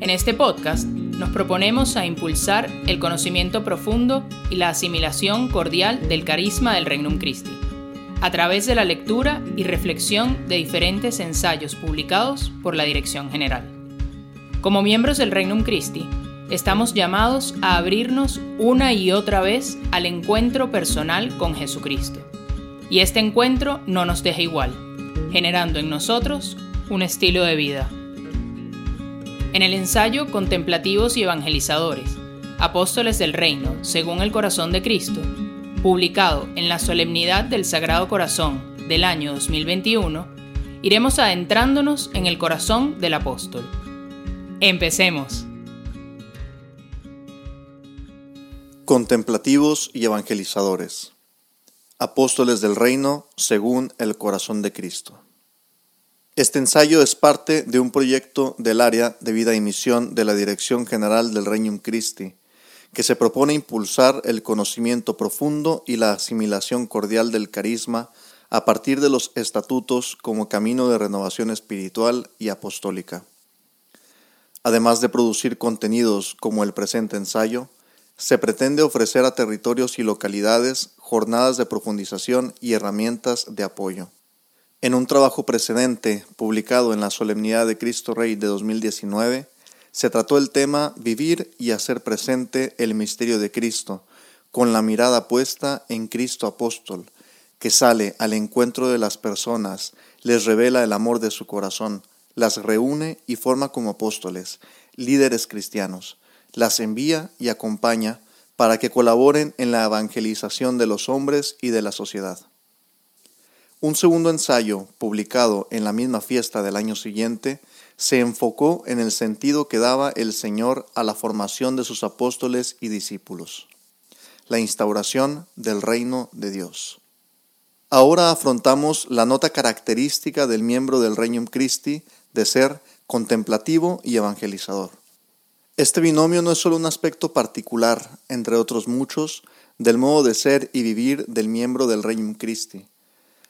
En este podcast nos proponemos a impulsar el conocimiento profundo y la asimilación cordial del carisma del Regnum Christi, a través de la lectura y reflexión de diferentes ensayos publicados por la Dirección General. Como miembros del Regnum Christi, estamos llamados a abrirnos una y otra vez al encuentro personal con Jesucristo. Y este encuentro no nos deja igual, generando en nosotros un estilo de vida. En el ensayo Contemplativos y Evangelizadores, Apóstoles del Reino, según el corazón de Cristo, publicado en la Solemnidad del Sagrado Corazón del año 2021, iremos adentrándonos en el corazón del apóstol. Empecemos. Contemplativos y evangelizadores. Apóstoles del Reino según el corazón de Cristo. Este ensayo es parte de un proyecto del área de vida y misión de la Dirección General del Regnum Christi, que se propone impulsar el conocimiento profundo y la asimilación cordial del carisma a partir de los estatutos como camino de renovación espiritual y apostólica. Además de producir contenidos como el presente ensayo, se pretende ofrecer a territorios y localidades jornadas de profundización y herramientas de apoyo. En un trabajo precedente, publicado en la Solemnidad de Cristo Rey de 2019, se trató el tema Vivir y hacer presente el misterio de Cristo, con la mirada puesta en Cristo apóstol, que sale al encuentro de las personas, les revela el amor de su corazón, las reúne y forma como apóstoles, líderes cristianos, las envía y acompaña para que colaboren en la evangelización de los hombres y de la sociedad. Un segundo ensayo, publicado en la misma fiesta del año siguiente, se enfocó en el sentido que daba el Señor a la formación de sus apóstoles y discípulos, la instauración del reino de Dios. Ahora afrontamos la nota característica del miembro del Reino Christi de ser contemplativo y evangelizador. Este binomio no es solo un aspecto particular, entre otros muchos, del modo de ser y vivir del miembro del Reino Christi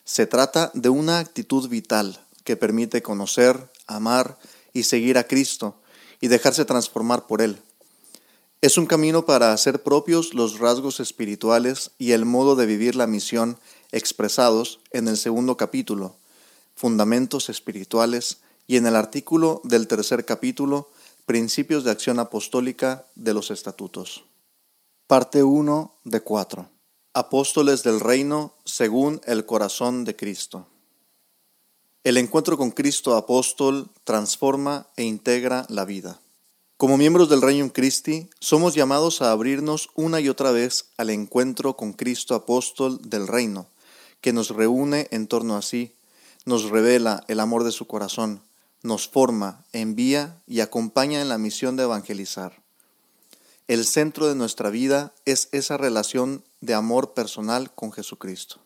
se trata de una actitud vital que permite conocer, amar y seguir a Cristo y dejarse transformar por Él. Es un camino para hacer propios los rasgos espirituales y el modo de vivir la misión expresados en el segundo capítulo, Fundamentos Espirituales, y en el artículo del tercer capítulo, Principios de Acción Apostólica de los Estatutos. Parte 1 de 4. Apóstoles del Reino según el corazón de Cristo. El encuentro con Cristo apóstol transforma e integra la vida. Como miembros del Reino Christi, somos llamados a abrirnos una y otra vez al encuentro con Cristo apóstol del Reino, que nos reúne en torno a sí, nos revela el amor de su corazón, nos forma, envía y acompaña en la misión de evangelizar. El centro de nuestra vida es esa relación de amor personal con Jesucristo.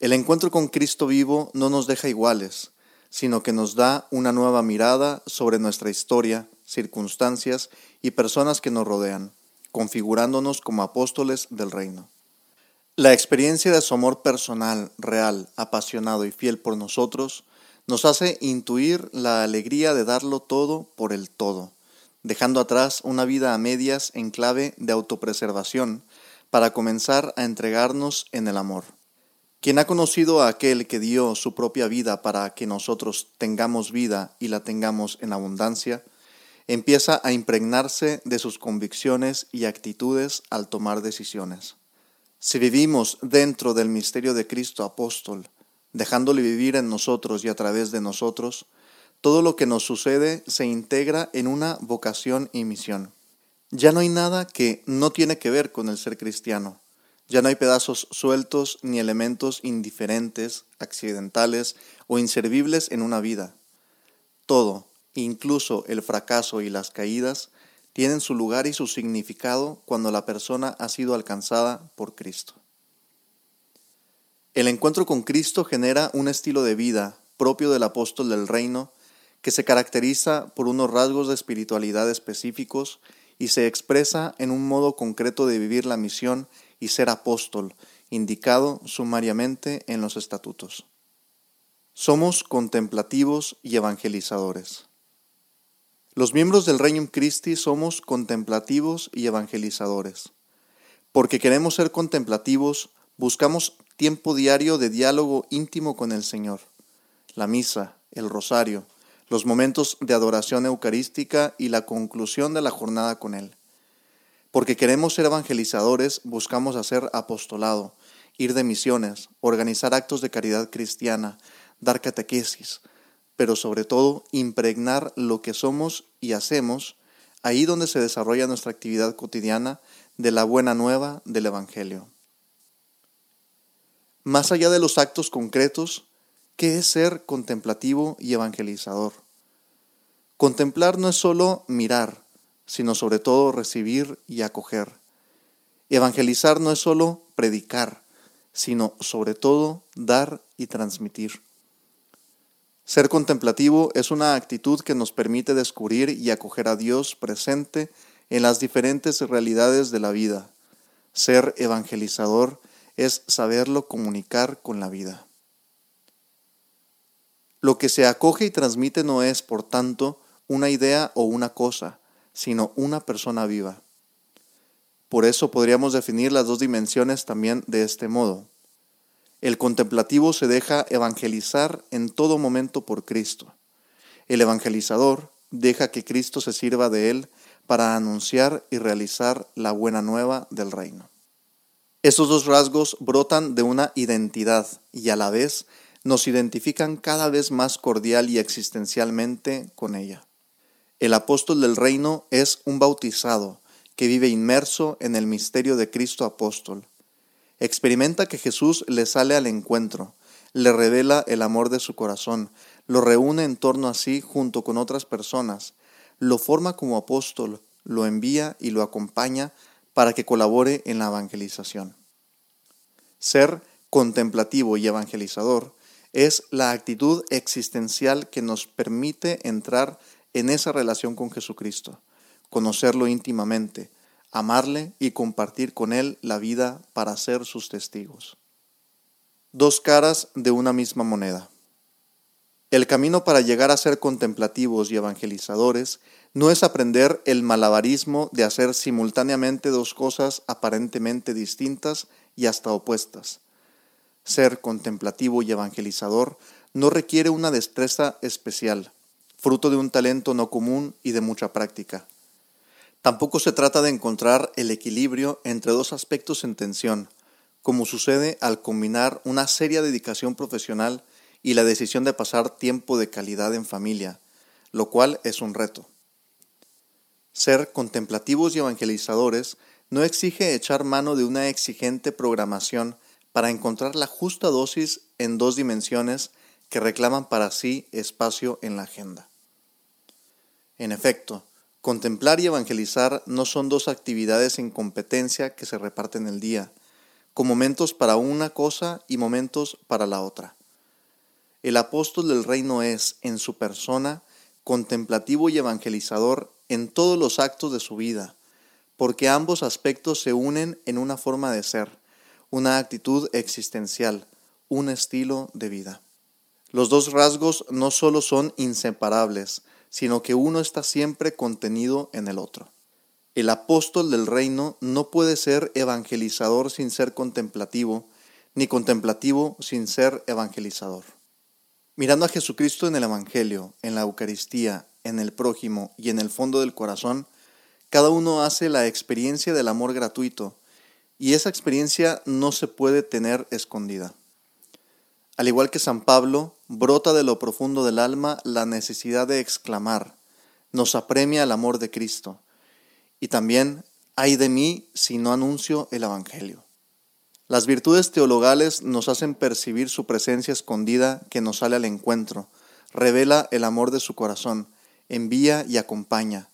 El encuentro con Cristo vivo no nos deja iguales, sino que nos da una nueva mirada sobre nuestra historia, circunstancias y personas que nos rodean, configurándonos como apóstoles del reino. La experiencia de su amor personal, real, apasionado y fiel por nosotros nos hace intuir la alegría de darlo todo por el todo dejando atrás una vida a medias en clave de autopreservación para comenzar a entregarnos en el amor. Quien ha conocido a aquel que dio su propia vida para que nosotros tengamos vida y la tengamos en abundancia, empieza a impregnarse de sus convicciones y actitudes al tomar decisiones. Si vivimos dentro del misterio de Cristo apóstol, dejándole vivir en nosotros y a través de nosotros, todo lo que nos sucede se integra en una vocación y misión. Ya no hay nada que no tiene que ver con el ser cristiano. Ya no hay pedazos sueltos ni elementos indiferentes, accidentales o inservibles en una vida. Todo, incluso el fracaso y las caídas, tienen su lugar y su significado cuando la persona ha sido alcanzada por Cristo. El encuentro con Cristo genera un estilo de vida propio del apóstol del reino que se caracteriza por unos rasgos de espiritualidad específicos y se expresa en un modo concreto de vivir la misión y ser apóstol, indicado sumariamente en los estatutos. Somos contemplativos y evangelizadores. Los miembros del Reino Christi somos contemplativos y evangelizadores. Porque queremos ser contemplativos, buscamos tiempo diario de diálogo íntimo con el Señor. La misa, el rosario, los momentos de adoración eucarística y la conclusión de la jornada con Él. Porque queremos ser evangelizadores, buscamos hacer apostolado, ir de misiones, organizar actos de caridad cristiana, dar catequesis, pero sobre todo impregnar lo que somos y hacemos ahí donde se desarrolla nuestra actividad cotidiana de la buena nueva del Evangelio. Más allá de los actos concretos, ¿qué es ser contemplativo y evangelizador? Contemplar no es solo mirar, sino sobre todo recibir y acoger. Evangelizar no es solo predicar, sino sobre todo dar y transmitir. Ser contemplativo es una actitud que nos permite descubrir y acoger a Dios presente en las diferentes realidades de la vida. Ser evangelizador es saberlo comunicar con la vida. Lo que se acoge y transmite no es, por tanto, una idea o una cosa, sino una persona viva. Por eso podríamos definir las dos dimensiones también de este modo. El contemplativo se deja evangelizar en todo momento por Cristo. El evangelizador deja que Cristo se sirva de él para anunciar y realizar la buena nueva del reino. Esos dos rasgos brotan de una identidad y a la vez nos identifican cada vez más cordial y existencialmente con ella. El apóstol del reino es un bautizado que vive inmerso en el misterio de Cristo apóstol. Experimenta que Jesús le sale al encuentro, le revela el amor de su corazón, lo reúne en torno a sí junto con otras personas, lo forma como apóstol, lo envía y lo acompaña para que colabore en la evangelización. Ser contemplativo y evangelizador es la actitud existencial que nos permite entrar en esa relación con Jesucristo, conocerlo íntimamente, amarle y compartir con Él la vida para ser sus testigos. Dos caras de una misma moneda. El camino para llegar a ser contemplativos y evangelizadores no es aprender el malabarismo de hacer simultáneamente dos cosas aparentemente distintas y hasta opuestas. Ser contemplativo y evangelizador no requiere una destreza especial, fruto de un talento no común y de mucha práctica. Tampoco se trata de encontrar el equilibrio entre dos aspectos en tensión, como sucede al combinar una seria dedicación profesional y la decisión de pasar tiempo de calidad en familia, lo cual es un reto. Ser contemplativos y evangelizadores no exige echar mano de una exigente programación para encontrar la justa dosis en dos dimensiones que reclaman para sí espacio en la agenda. En efecto, contemplar y evangelizar no son dos actividades en competencia que se reparten el día, con momentos para una cosa y momentos para la otra. El apóstol del reino es, en su persona, contemplativo y evangelizador en todos los actos de su vida, porque ambos aspectos se unen en una forma de ser, una actitud existencial, un estilo de vida. Los dos rasgos no solo son inseparables, sino que uno está siempre contenido en el otro. El apóstol del reino no puede ser evangelizador sin ser contemplativo, ni contemplativo sin ser evangelizador. Mirando a Jesucristo en el Evangelio, en la Eucaristía, en el prójimo y en el fondo del corazón, cada uno hace la experiencia del amor gratuito, y esa experiencia no se puede tener escondida. Al igual que San Pablo, brota de lo profundo del alma la necesidad de exclamar, nos apremia el amor de Cristo. Y también, ay de mí si no anuncio el Evangelio. Las virtudes teologales nos hacen percibir su presencia escondida que nos sale al encuentro, revela el amor de su corazón, envía y acompaña.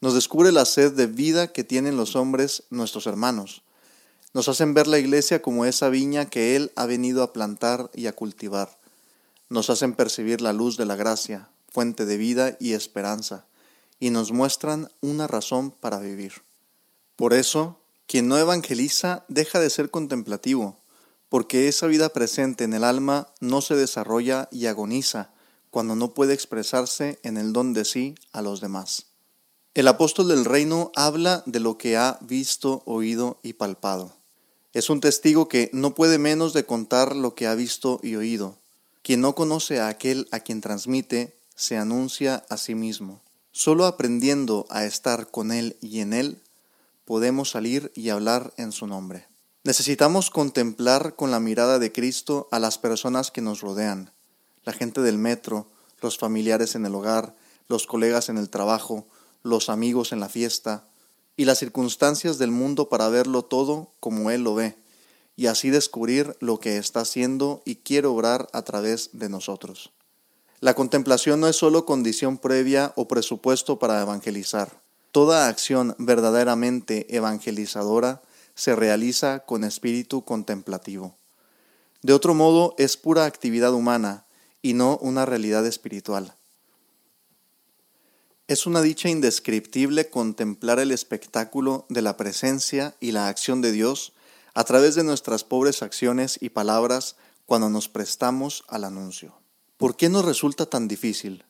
Nos descubre la sed de vida que tienen los hombres, nuestros hermanos nos hacen ver la iglesia como esa viña que Él ha venido a plantar y a cultivar. Nos hacen percibir la luz de la gracia, fuente de vida y esperanza, y nos muestran una razón para vivir. Por eso, quien no evangeliza deja de ser contemplativo, porque esa vida presente en el alma no se desarrolla y agoniza cuando no puede expresarse en el don de sí a los demás. El apóstol del reino habla de lo que ha visto, oído y palpado. Es un testigo que no puede menos de contar lo que ha visto y oído. Quien no conoce a aquel a quien transmite, se anuncia a sí mismo. Solo aprendiendo a estar con él y en él, podemos salir y hablar en su nombre. Necesitamos contemplar con la mirada de Cristo a las personas que nos rodean, la gente del metro, los familiares en el hogar, los colegas en el trabajo, los amigos en la fiesta y las circunstancias del mundo para verlo todo como Él lo ve y así descubrir lo que está haciendo y quiere obrar a través de nosotros. La contemplación no es solo condición previa o presupuesto para evangelizar. Toda acción verdaderamente evangelizadora se realiza con espíritu contemplativo. De otro modo, es pura actividad humana y no una realidad espiritual. Es una dicha indescriptible contemplar el espectáculo de la presencia y la acción de Dios a través de nuestras pobres acciones y palabras cuando nos prestamos al anuncio. ¿Por qué nos resulta tan difícil?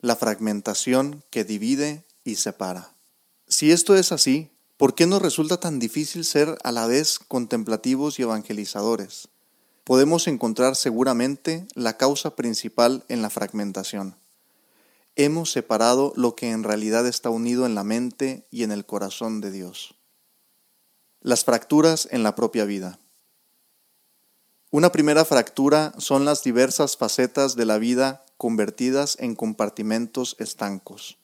La fragmentación que divide y separa. Si esto es así, ¿por qué nos resulta tan difícil ser a la vez contemplativos y evangelizadores? Podemos encontrar seguramente la causa principal en la fragmentación hemos separado lo que en realidad está unido en la mente y en el corazón de Dios. Las fracturas en la propia vida. Una primera fractura son las diversas facetas de la vida convertidas en compartimentos estancos.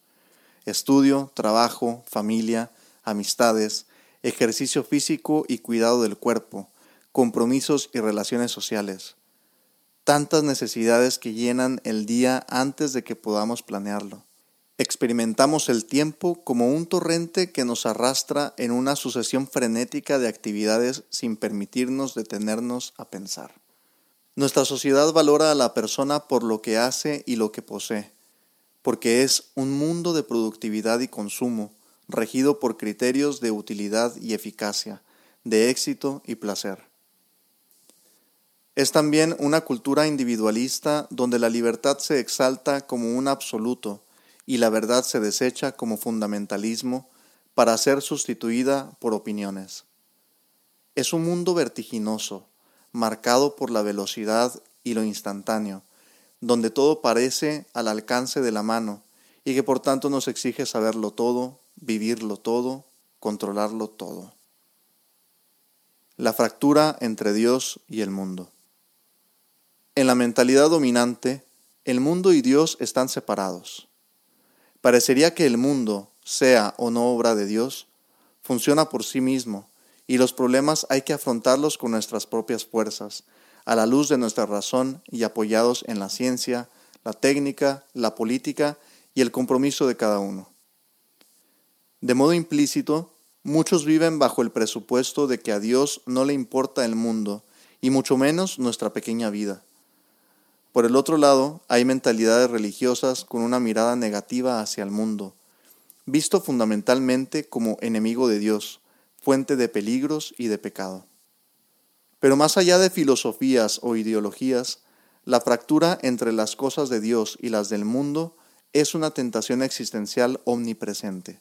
Estudio, trabajo, familia, amistades, ejercicio físico y cuidado del cuerpo, compromisos y relaciones sociales tantas necesidades que llenan el día antes de que podamos planearlo. Experimentamos el tiempo como un torrente que nos arrastra en una sucesión frenética de actividades sin permitirnos detenernos a pensar. Nuestra sociedad valora a la persona por lo que hace y lo que posee, porque es un mundo de productividad y consumo, regido por criterios de utilidad y eficacia, de éxito y placer. Es también una cultura individualista donde la libertad se exalta como un absoluto y la verdad se desecha como fundamentalismo para ser sustituida por opiniones. Es un mundo vertiginoso, marcado por la velocidad y lo instantáneo, donde todo parece al alcance de la mano y que por tanto nos exige saberlo todo, vivirlo todo, controlarlo todo. La fractura entre Dios y el mundo. En la mentalidad dominante, el mundo y Dios están separados. Parecería que el mundo, sea o no obra de Dios, funciona por sí mismo y los problemas hay que afrontarlos con nuestras propias fuerzas, a la luz de nuestra razón y apoyados en la ciencia, la técnica, la política y el compromiso de cada uno. De modo implícito, muchos viven bajo el presupuesto de que a Dios no le importa el mundo y mucho menos nuestra pequeña vida. Por el otro lado, hay mentalidades religiosas con una mirada negativa hacia el mundo, visto fundamentalmente como enemigo de Dios, fuente de peligros y de pecado. Pero más allá de filosofías o ideologías, la fractura entre las cosas de Dios y las del mundo es una tentación existencial omnipresente.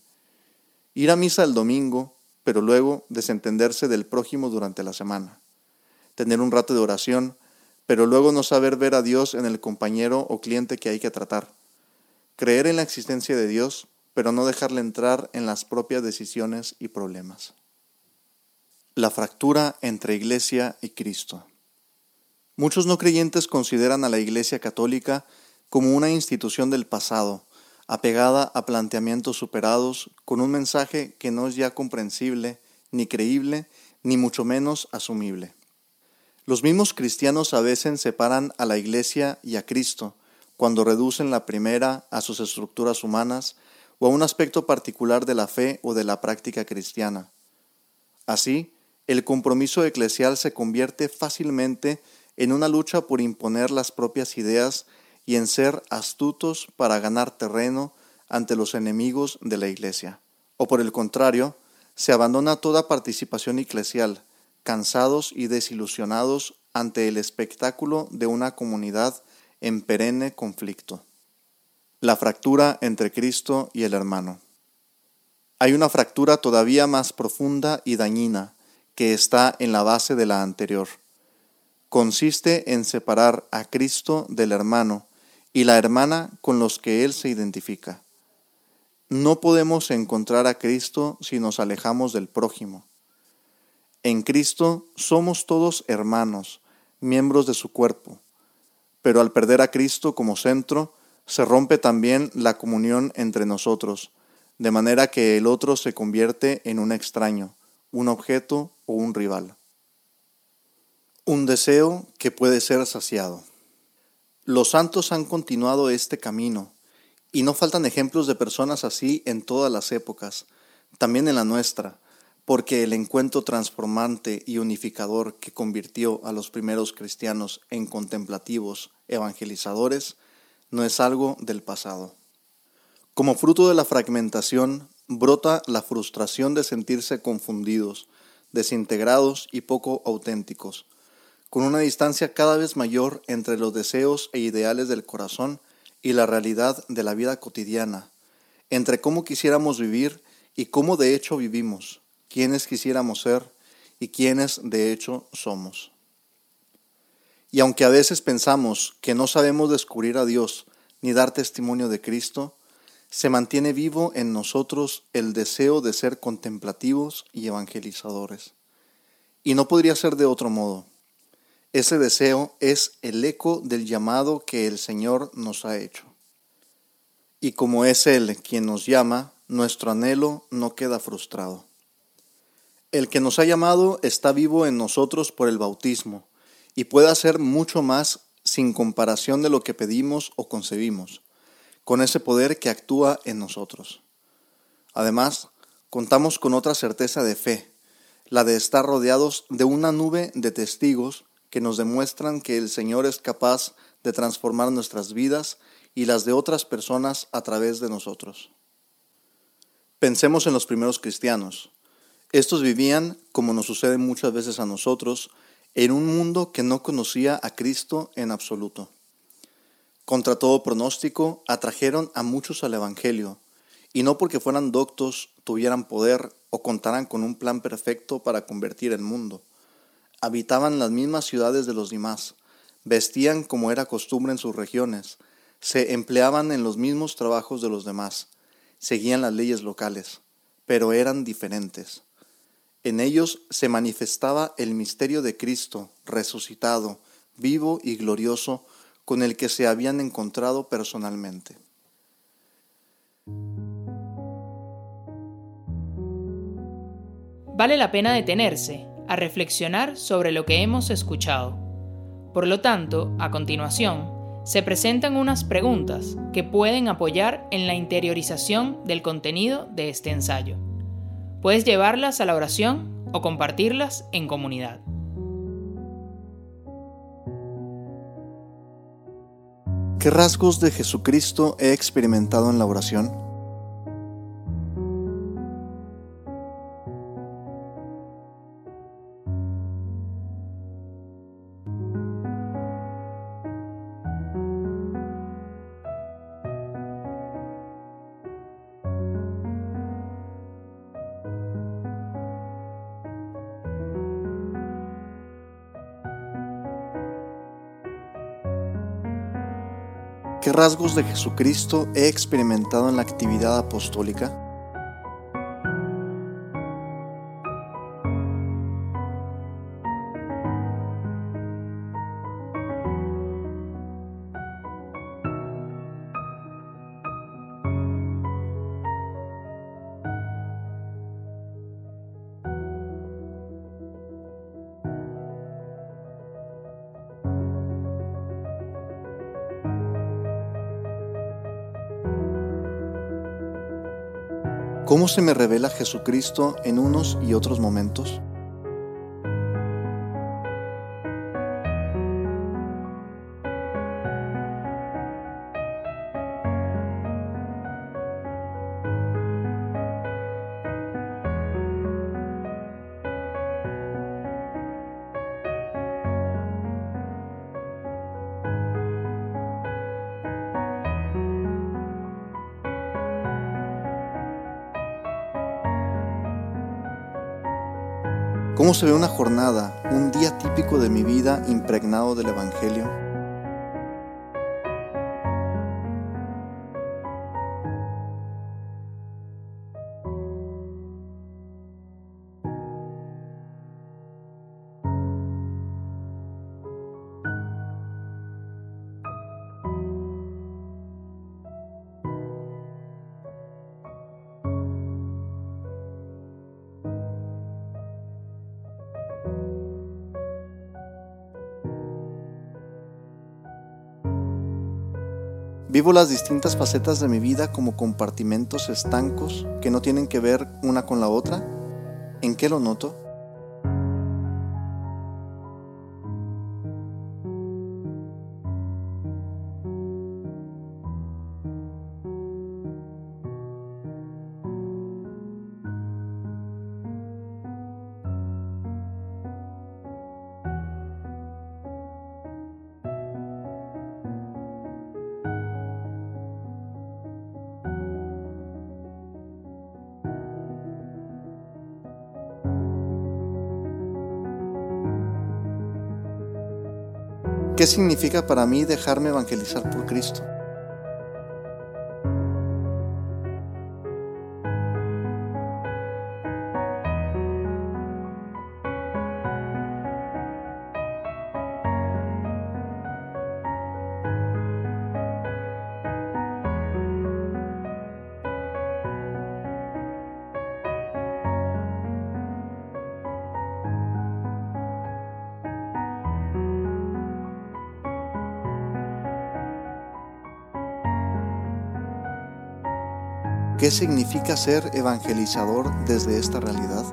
Ir a misa el domingo, pero luego desentenderse del prójimo durante la semana. Tener un rato de oración, pero luego no saber ver a Dios en el compañero o cliente que hay que tratar. Creer en la existencia de Dios, pero no dejarle entrar en las propias decisiones y problemas. La fractura entre Iglesia y Cristo. Muchos no creyentes consideran a la Iglesia católica como una institución del pasado, apegada a planteamientos superados, con un mensaje que no es ya comprensible, ni creíble, ni mucho menos asumible. Los mismos cristianos a veces separan a la Iglesia y a Cristo cuando reducen la primera a sus estructuras humanas o a un aspecto particular de la fe o de la práctica cristiana. Así, el compromiso eclesial se convierte fácilmente en una lucha por imponer las propias ideas y en ser astutos para ganar terreno ante los enemigos de la Iglesia. O por el contrario, se abandona toda participación eclesial, cansados y desilusionados ante el espectáculo de una comunidad en perenne conflicto. La fractura entre Cristo y el hermano. Hay una fractura todavía más profunda y dañina que está en la base de la anterior. Consiste en separar a Cristo del hermano y la hermana con los que él se identifica. No podemos encontrar a Cristo si nos alejamos del prójimo. En Cristo somos todos hermanos, miembros de su cuerpo, pero al perder a Cristo como centro, se rompe también la comunión entre nosotros, de manera que el otro se convierte en un extraño, un objeto o un rival. Un deseo que puede ser saciado. Los santos han continuado este camino, y no faltan ejemplos de personas así en todas las épocas, también en la nuestra, porque el encuentro transformante y unificador que convirtió a los primeros cristianos en contemplativos evangelizadores no es algo del pasado. Como fruto de la fragmentación, brota la frustración de sentirse confundidos, desintegrados y poco auténticos, con una distancia cada vez mayor entre los deseos e ideales del corazón y la realidad de la vida cotidiana, entre cómo quisiéramos vivir y cómo de hecho vivimos, quiénes quisiéramos ser y quiénes de hecho somos. Y aunque a veces pensamos que no sabemos descubrir a Dios ni dar testimonio de Cristo, se mantiene vivo en nosotros el deseo de ser contemplativos y evangelizadores. Y no podría ser de otro modo. Ese deseo es el eco del llamado que el Señor nos ha hecho. Y como es Él quien nos llama, nuestro anhelo no queda frustrado. El que nos ha llamado está vivo en nosotros por el bautismo y puede hacer mucho más sin comparación de lo que pedimos o concebimos, con ese poder que actúa en nosotros. Además, contamos con otra certeza de fe, la de estar rodeados de una nube de testigos que nos demuestran que el Señor es capaz de transformar nuestras vidas y las de otras personas a través de nosotros. Pensemos en los primeros cristianos. Estos vivían, como nos sucede muchas veces a nosotros, en un mundo que no conocía a Cristo en absoluto. Contra todo pronóstico, atrajeron a muchos al Evangelio, y no porque fueran doctos, tuvieran poder o contaran con un plan perfecto para convertir el mundo. Habitaban las mismas ciudades de los demás, vestían como era costumbre en sus regiones, se empleaban en los mismos trabajos de los demás, seguían las leyes locales, pero eran diferentes. En ellos se manifestaba el misterio de Cristo resucitado, vivo y glorioso, con el que se habían encontrado personalmente. Vale la pena detenerse a reflexionar sobre lo que hemos escuchado. Por lo tanto, a continuación, se presentan unas preguntas que pueden apoyar en la interiorización del contenido de este ensayo. Puedes llevarlas a la oración o compartirlas en comunidad. ¿Qué rasgos de Jesucristo he experimentado en la oración? ¿Qué rasgos de Jesucristo he experimentado en la actividad apostólica? ¿Cómo se me revela Jesucristo en unos y otros momentos? ¿Cómo se ve una jornada, un día típico de mi vida impregnado del Evangelio? Vivo las distintas facetas de mi vida como compartimentos estancos que no tienen que ver una con la otra. ¿En qué lo noto? ¿Qué significa para mí dejarme evangelizar por Cristo? ¿Qué significa ser evangelizador desde esta realidad?